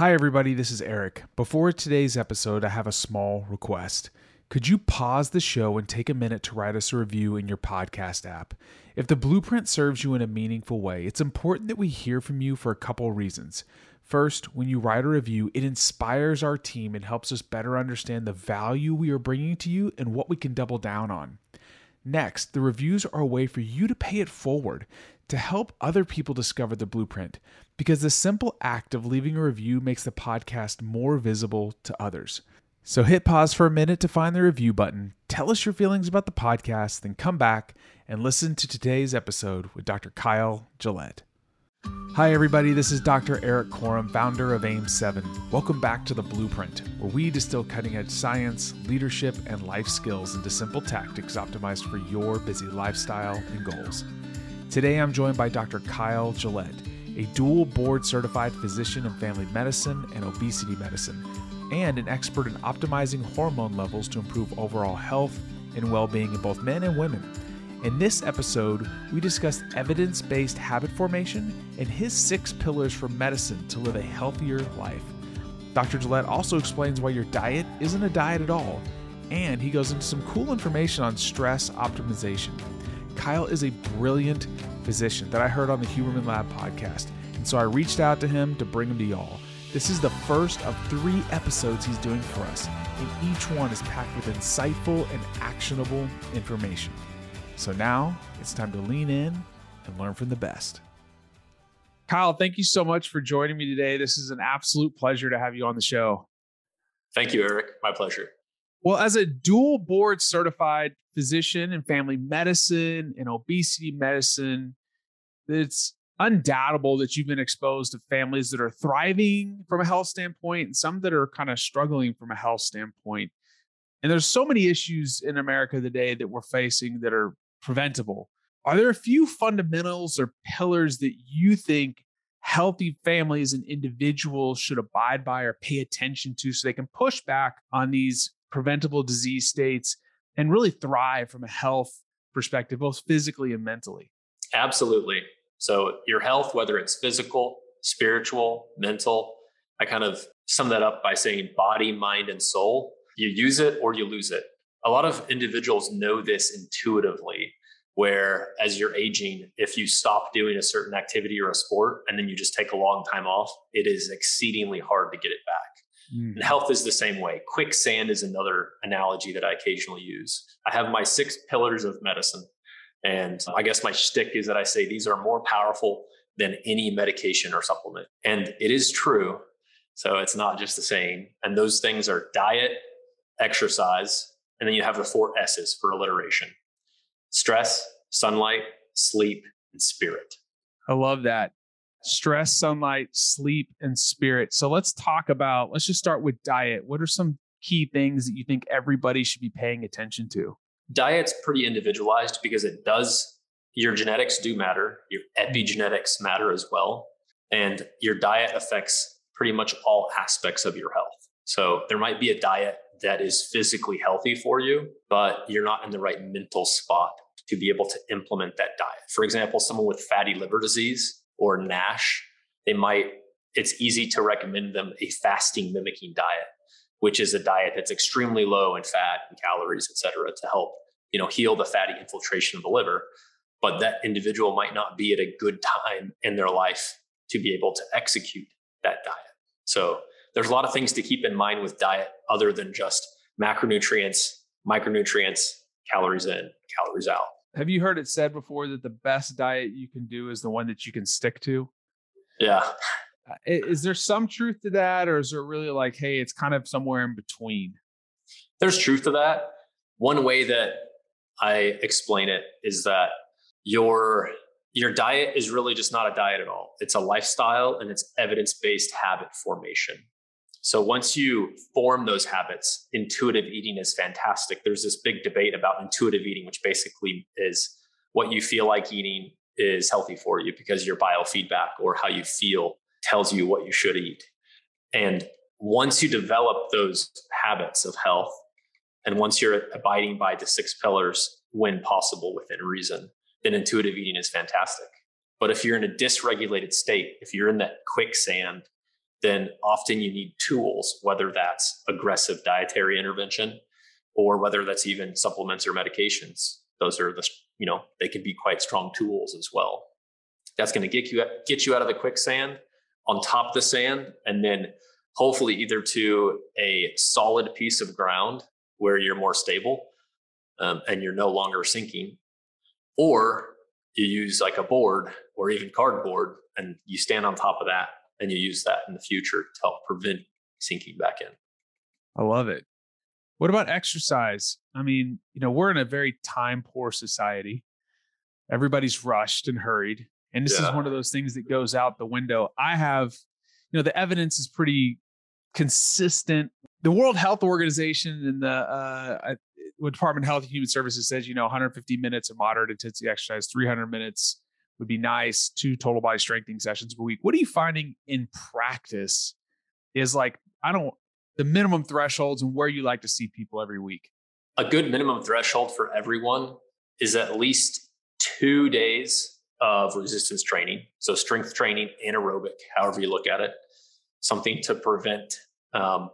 Hi, everybody. This is Erik. Before today's episode, I have a small request. Could you pause the show and take a minute to write us a review in your podcast app? If the blueprint serves you in a meaningful way, it's important that we hear from you for a couple reasons. First, when you write a review, it inspires our team and helps us better understand the value we are bringing to you and what we can double down on. Next, the reviews are a way for you to pay it forward to help other people discover the blueprint because the simple act of leaving a review makes the podcast more visible to others. So hit pause for a minute to find the review button, tell us your feelings about the podcast, then come back and listen to today's episode with Dr. Kyle Gillett. Hi, everybody. This is Dr. Erik Korem, founder of AIM7. Welcome back to The Blueprint, where we distill cutting edge science, leadership, and life skills into simple tactics optimized for your busy lifestyle and goals. Today, I'm joined by Dr. Kyle Gillett, a dual board certified physician in family medicine and obesity medicine, and an expert in optimizing hormone levels to improve overall health and well being in both men and women. In this episode, we discuss evidence based habit formation and his six pillars for medicine to live a healthier life. Dr. Gillett also explains why your diet isn't a diet at all, and he goes into some cool information on stress optimization. Kyle is a brilliant physician that I heard on the Huberman Lab podcast, and so I reached out to him to bring him to y'all. This is the first of three episodes he's doing for us, and each one is packed with insightful and actionable information. So now it's time to lean in and learn from the best. Kyle, thank you so much for joining me today. This is an absolute pleasure to have you on the show. Thank you, Erik. My pleasure. Well, as a dual board certified physician in family medicine and obesity medicine, it's undoubtable that you've been exposed to families that are thriving from a health standpoint and some that are kind of struggling from a health standpoint. And there's so many issues in America today that we're facing that are preventable. Are there a few fundamentals or pillars that you think healthy families and individuals should abide by or pay attention to so they can push back on these preventable disease states and really thrive from a health perspective, both physically and mentally. Absolutely. So, your health, whether it's physical, spiritual, mental, I kind of sum that up by saying body, mind, and soul. You use it or you lose it. A lot of individuals know this intuitively, where as you're aging, if you stop doing a certain activity or a sport and then you just take a long time off, it is exceedingly hard to get it back. Mm. And health is the same way. Quicksand is another analogy that I occasionally use. I have my six pillars of medicine. And I guess my shtick is that I say these are more powerful than any medication or supplement. And it is true. So it's not just the same. And those things are diet, exercise, and then you have the four S's for alliteration stress, sunlight, sleep, and spirit. I love that stress, sunlight, sleep, and spirit. So let's talk about, let's just start with diet. What are some key things that you think everybody should be paying attention to? Diet's pretty individualized because it does, your genetics do matter, your epigenetics matter as well. And your diet affects pretty much all aspects of your health. So there might be a diet that is physically healthy for you, but you're not in the right mental spot to be able to implement that diet. For example, someone with fatty liver disease, or NASH, they might, it's easy to recommend them a fasting mimicking diet, which is a diet that's extremely low in fat and calories, et cetera, to help, you know, heal the fatty infiltration of the liver. But that individual might not be at a good time in their life to be able to execute that diet. So there's a lot of things to keep in mind with diet other than just macronutrients, micronutrients, calories in, calories out. Have you heard it said before that the best diet you can do is the one that you can stick to? Yeah. Uh, is there some truth to that, or is there really like, hey, it's kind of somewhere in between? There's truth to that. One way that I explain it is that your your diet is really just not a diet at all. It's a lifestyle and it's evidence-based habit formation. So once you form those habits, intuitive eating is fantastic. There's this big debate about intuitive eating, which basically is what you feel like eating is healthy for you because your biofeedback or how you feel tells you what you should eat. And once you develop those habits of health, and once you're abiding by the six pillars when possible within reason, then intuitive eating is fantastic. But if you're in a dysregulated state, if you're in that quicksand then often you need tools, whether that's aggressive dietary intervention or whether that's even supplements or medications. Those are the, you know, they can be quite strong tools as well. That's going to get you get you out of the quicksand on top of the sand and then hopefully either to a solid piece of ground where you're more stable um, and you're no longer sinking or you use like a board or even cardboard and you stand on top of that and you use that in the future to help prevent sinking back in. I love it. What about exercise? I mean, you know, we're in a very time poor society. Everybody's rushed and hurried. And this yeah. is one of those things that goes out the window. I have, you know, the evidence is pretty consistent. The World Health Organization and the uh, Department of Health and Human Services says, you know, 150 minutes of moderate intensity exercise, 300 minutes would be nice. Two total body strengthening sessions per week. What are you finding in practice is like, I don't, the minimum thresholds and where you like to see people every week? A good minimum threshold for everyone is at least two days of resistance training. So, strength training, anaerobic, however you look at it, something to prevent um,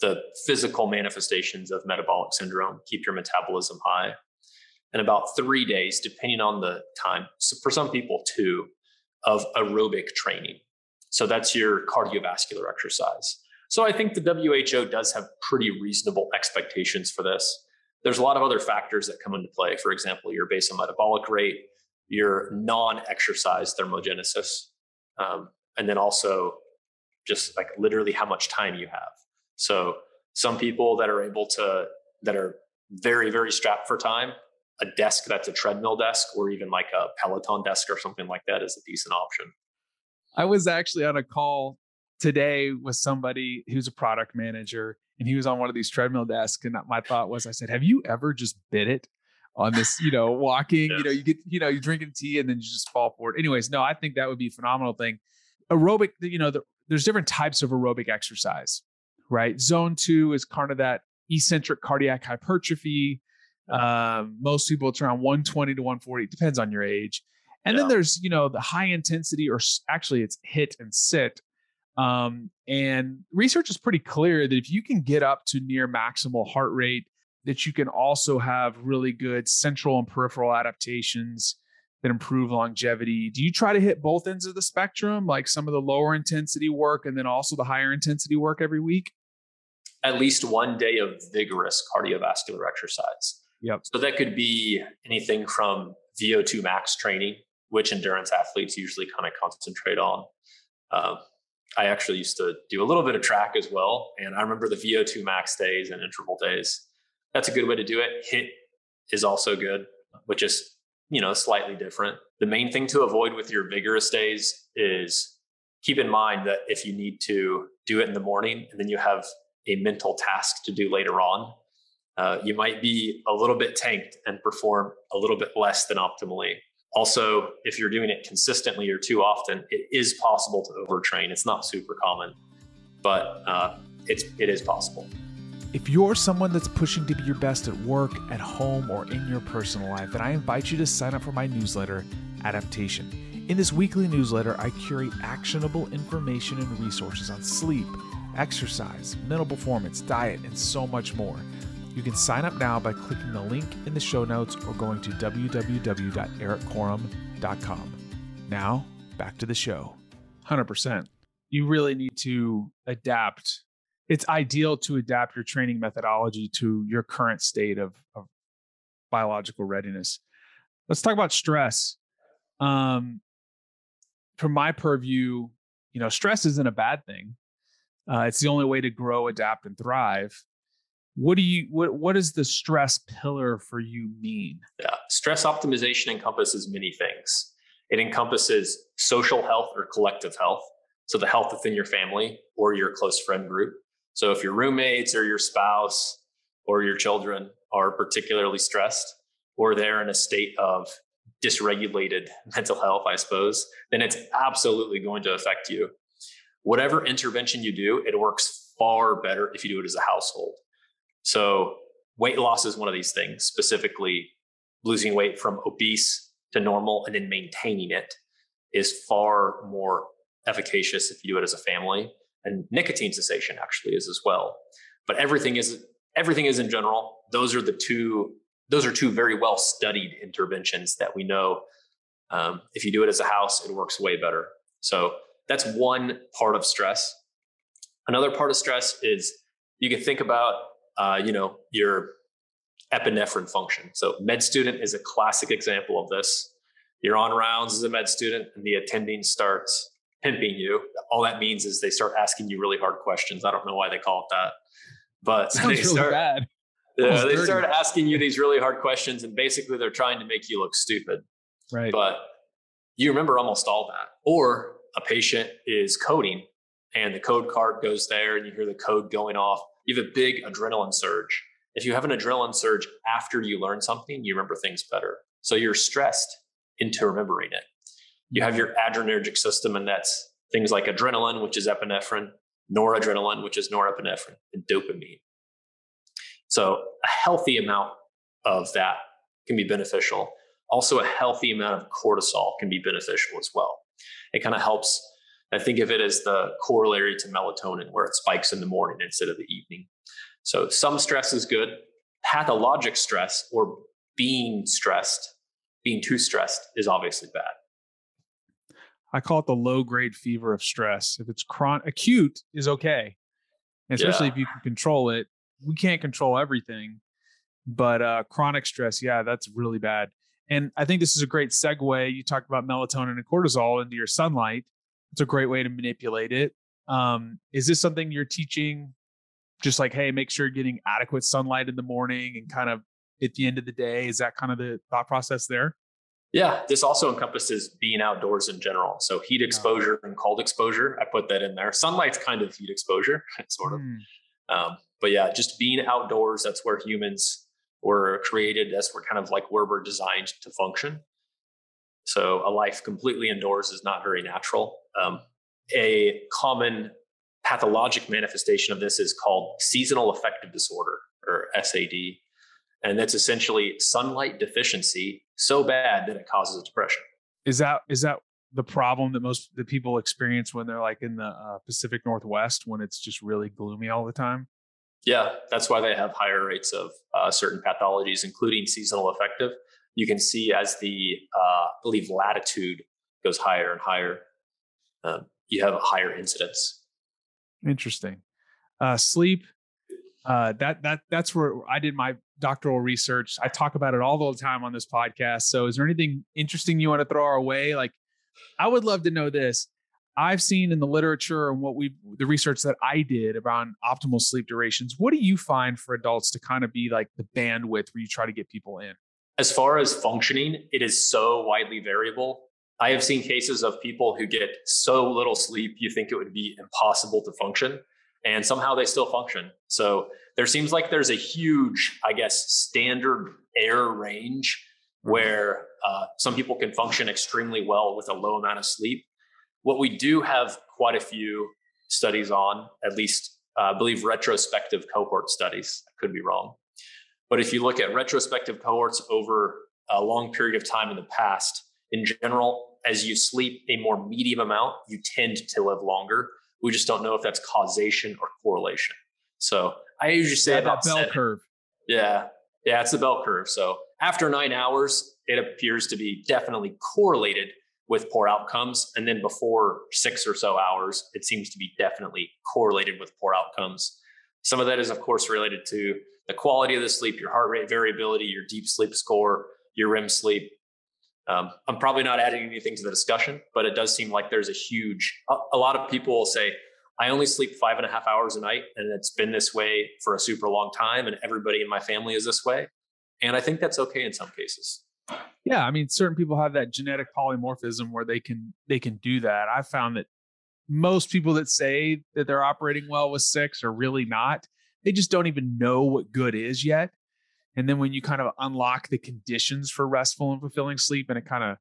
the physical manifestations of metabolic syndrome, keep your metabolism high. And about three days, depending on the time, so for some people, two of aerobic training. So that's your cardiovascular exercise. So I think the WHO does have pretty reasonable expectations for this. There's a lot of other factors that come into play. For example, your basal metabolic rate, your non-exercise thermogenesis, um, and then also just like literally how much time you have. So some people that are able to that are very very strapped for time, a desk that's a treadmill desk or even like a Peloton desk or something like that is a decent option. I was actually on a call today with somebody who's a product manager and he was on one of these treadmill desks and my thought was I said, "Have you ever just bit it?" on this, you know, walking, yes. you know, you get, you know, you're drinking tea and then you just fall forward. Anyways, no, I think that would be a phenomenal thing. Aerobic, you know, the, there's different types of aerobic exercise, right? Zone two is kind of that eccentric cardiac hypertrophy. Um, most people it's around 120 to 140. It depends on your age. And yeah. then there's, you know, the high intensity, or actually it's HIIT and SIT. Um, and research is pretty clear that if you can get up to near maximal heart rate, that you can also have really good central and peripheral adaptations that improve longevity. Do you try to hit both ends of the spectrum, like some of the lower intensity work and then also the higher intensity work every week? At least one day of vigorous cardiovascular exercise. Yep. So that could be anything from VO2 max training, which endurance athletes usually kind of concentrate on. Um, I actually used to do a little bit of track as well. And I remember the VO2 max days and interval days. That's a good way to do it. HIIT is also good, which is you know, slightly different. The main thing to avoid with your vigorous days is keep in mind that if you need to do it in the morning and then you have a mental task to do later on, uh, you might be a little bit tanked and perform a little bit less than optimally. Also, if you're doing it consistently or too often, it is possible to overtrain. It's not super common, but uh, it's it is possible. If you're someone that's pushing to be your best at work, at home, or in your personal life, then I invite you to sign up for my newsletter, Adaptation. In this weekly newsletter, I curate actionable information and resources on sleep, exercise, mental performance, diet, and so much more. You can sign up now by clicking the link in the show notes or going to www.erikkorem.com. Now, back to the show. 100%. You really need to adapt it's ideal to adapt your training methodology to your current state of, of biological readiness. Let's talk about stress. Um, from my purview, you know, stress isn't a bad thing. Uh, it's the only way to grow, adapt, and thrive. What do you what what does the stress pillar for you mean? Yeah, stress optimization encompasses many things. It encompasses social health or collective health, so the health within your family or your close friend group. So if your roommates or your spouse or your children are particularly stressed or they're in a state of dysregulated mental health, I suppose, then it's absolutely going to affect you. Whatever intervention you do, it works far better if you do it as a household. So weight loss is one of these things, specifically losing weight from obese to normal and then maintaining it is far more efficacious if you do it as a family and nicotine cessation actually is as well. But everything is everything is in general. Those are the two. Those are two very well studied interventions that we know. Um, if you do it as a house, it works way better. So that's one part of stress. Another part of stress is you can think about, uh, you know, your epinephrine function. So med student is a classic example of this. You're on rounds as a med student, and the attending starts pimping you. All that means is they start asking you really hard questions. I don't know why they call it that, but Sounds they start, really bad. Yeah, they start asking you these really hard questions, and basically they're trying to make you look stupid. Right. But you remember almost all that. Or a patient is coding, and the code card goes there, and you hear the code going off. You have a big adrenaline surge. If you have an adrenaline surge after you learn something, you remember things better. So you're stressed into remembering it. You have your adrenergic system, and that's things like adrenaline, which is epinephrine, noradrenaline, which is norepinephrine, and dopamine. So a healthy amount of that can be beneficial. Also, a healthy amount of cortisol can be beneficial as well. It kind of helps. I think of it as the corollary to melatonin, where it spikes in the morning instead of the evening. So some stress is good. Pathologic stress or being stressed, being too stressed is obviously bad. I call it the low grade fever of stress. If it's chronic, acute is okay, especially yeah. if you can control it. We can't control everything, but uh, chronic stress, yeah, that's really bad. And I think this is a great segue. You talked about melatonin and cortisol into your sunlight. It's a great way to manipulate it. Um, is this something you're teaching? Just like, hey, make sure you're getting adequate sunlight in the morning and kind of at the end of the day. Is that kind of the thought process there? Yeah, this also encompasses being outdoors in general. So heat exposure and cold exposure, I put that in there. Sunlight's kind of heat exposure, sort of. Mm. Um, but yeah, just being outdoors, that's where humans were created. That's where kind of like where we're designed to function. So a life completely indoors is not very natural. Um, a common pathologic manifestation of this is called seasonal affective disorder or SAD. And that's essentially sunlight deficiency so bad that it causes depression. Is that is that the problem that most the people experience when they're like in the uh, Pacific Northwest when it's just really gloomy all the time? Yeah, that's why they have higher rates of uh, certain pathologies, including seasonal affective. You can see as the, uh, I believe, latitude goes higher and higher, um, you have a higher incidence. Interesting. Uh, sleep. Uh, that that that's where I did my doctoral research. I talk about it all the time on this podcast. So, is there anything interesting you want to throw our way? Like, I would love to know this. I've seen in the literature and what we the research that I did around optimal sleep durations. What do you find for adults to kind of be like the bandwidth where you try to get people in? As far as functioning, it is so widely variable. I have seen cases of people who get so little sleep you think it would be impossible to function and somehow they still function. So there seems like there's a huge, I guess, standard error range where uh, some people can function extremely well with a low amount of sleep what we do have quite a few studies on, at least uh, I believe retrospective cohort studies. I could be wrong. But if you look at retrospective cohorts over a long period of time in the past, in general, as you sleep a more medium amount, you tend to live longer. We just don't know if that's causation or correlation. So I usually say yeah, about that bell seven. curve. Yeah. Yeah, it's the bell curve. So after nine hours, it appears to be definitely correlated with poor outcomes. And then before six or so hours, it seems to be definitely correlated with poor outcomes. Some of that is, of course, related to the quality of the sleep, your heart rate variability, your deep sleep score, your REM sleep. Um, I'm probably not adding anything to the discussion, but it does seem like there's a huge, a, a lot of people will say, I only sleep five and a half hours a night, and it's been this way for a super long time, and everybody in my family is this way. And I think that's okay in some cases. Yeah i mean certain people have that genetic polymorphism where they can they can do that. I found that most people that say that they're operating well with six are really not. They just don't even know what good is yet and then when you kind of unlock the conditions for restful and fulfilling sleep and it kind of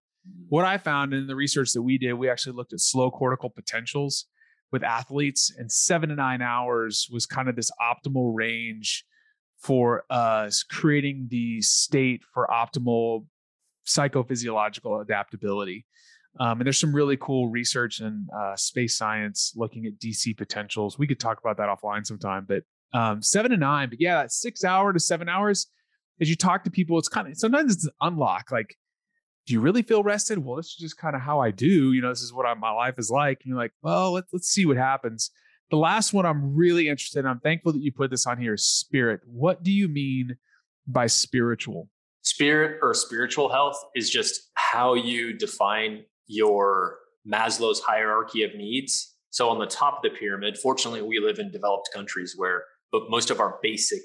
what i found in the research that we did we actually looked at slow cortical potentials with athletes and seven to nine hours was kind of this optimal range for us creating the state for optimal psychophysiological adaptability. Um, and there's some really cool research in uh, space science looking at DC potentials. We could talk about that offline sometime, but um, seven to nine. But yeah, six hour to seven hours. As you talk to people, it's kind of sometimes it's an unlock. Like, do you really feel rested? Well, this is just kind of how I do. You know, this is what I, my life is like. And you're like, well, let's let's see what happens. The last one I'm really interested in. I'm thankful that you put this on here. Is spirit. What do you mean by spiritual? Spirit or spiritual health is just how you define your Maslow's hierarchy of needs. So on the top of the pyramid, fortunately, we live in developed countries where but most of our basic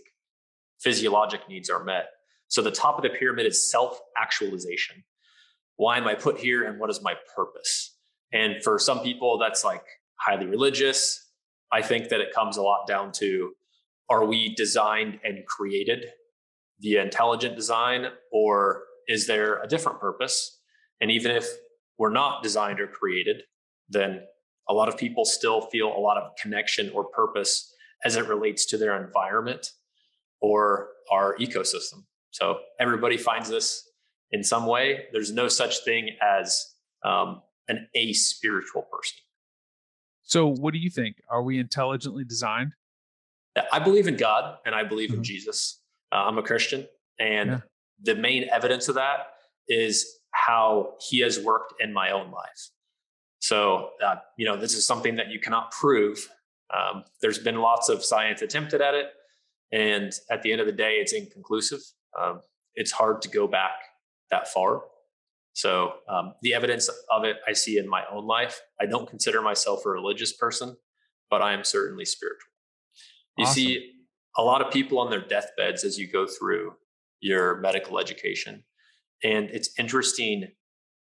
physiologic needs are met. So the top of the pyramid is self-actualization. Why am I put here and what is my purpose? And for some people, that's like highly religious. I think that it comes a lot down to are we designed and created via intelligent design, or is there a different purpose? And even if we're not designed or created, then a lot of people still feel a lot of connection or purpose as it relates to their environment or our ecosystem. So everybody finds this in some way. There's no such thing as um, an a spiritual person. So, what do you think? Are we intelligently designed? I believe in God and I believe mm-hmm. in Jesus. Uh, I'm a Christian, and yeah. the main evidence of that is how He has worked in my own life. So, uh, you know, this is something that you cannot prove. Um, there's been lots of science attempted at it, and at the end of the day, it's inconclusive. Um, it's hard to go back that far. So um, the evidence of it I see in my own life. I don't consider myself a religious person, but I am certainly spiritual. You awesome. see a lot of people on their deathbeds as you go through your medical education. And it's interesting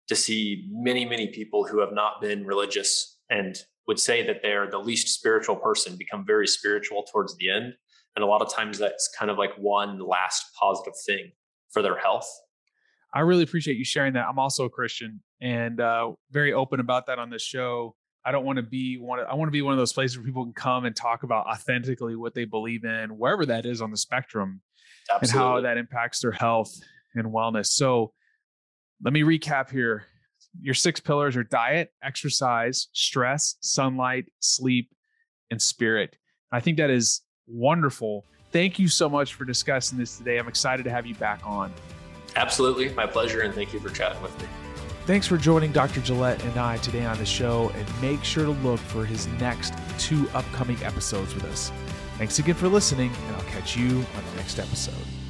to see many, many people who have not been religious and would say that they're the least spiritual person become very spiritual towards the end. And a lot of times that's kind of like one last positive thing for their health. I really appreciate you sharing that. I'm also a Christian and uh, very open about that on this show. I don't want to be one. Of, I want to be one of those places where people can come and talk about authentically what they believe in, wherever that is on the spectrum, Absolutely. and how that impacts their health and wellness. So, let me recap here. Your six pillars are diet, exercise, stress, sunlight, sleep, and spirit. I think that is wonderful. Thank you so much for discussing this today. I'm excited to have you back on. Absolutely. My pleasure. And thank you for chatting with me. Thanks for joining Dr. Gillett and I today on the show. And make sure to look for his next two upcoming episodes with us. Thanks again for listening, and I'll catch you on the next episode.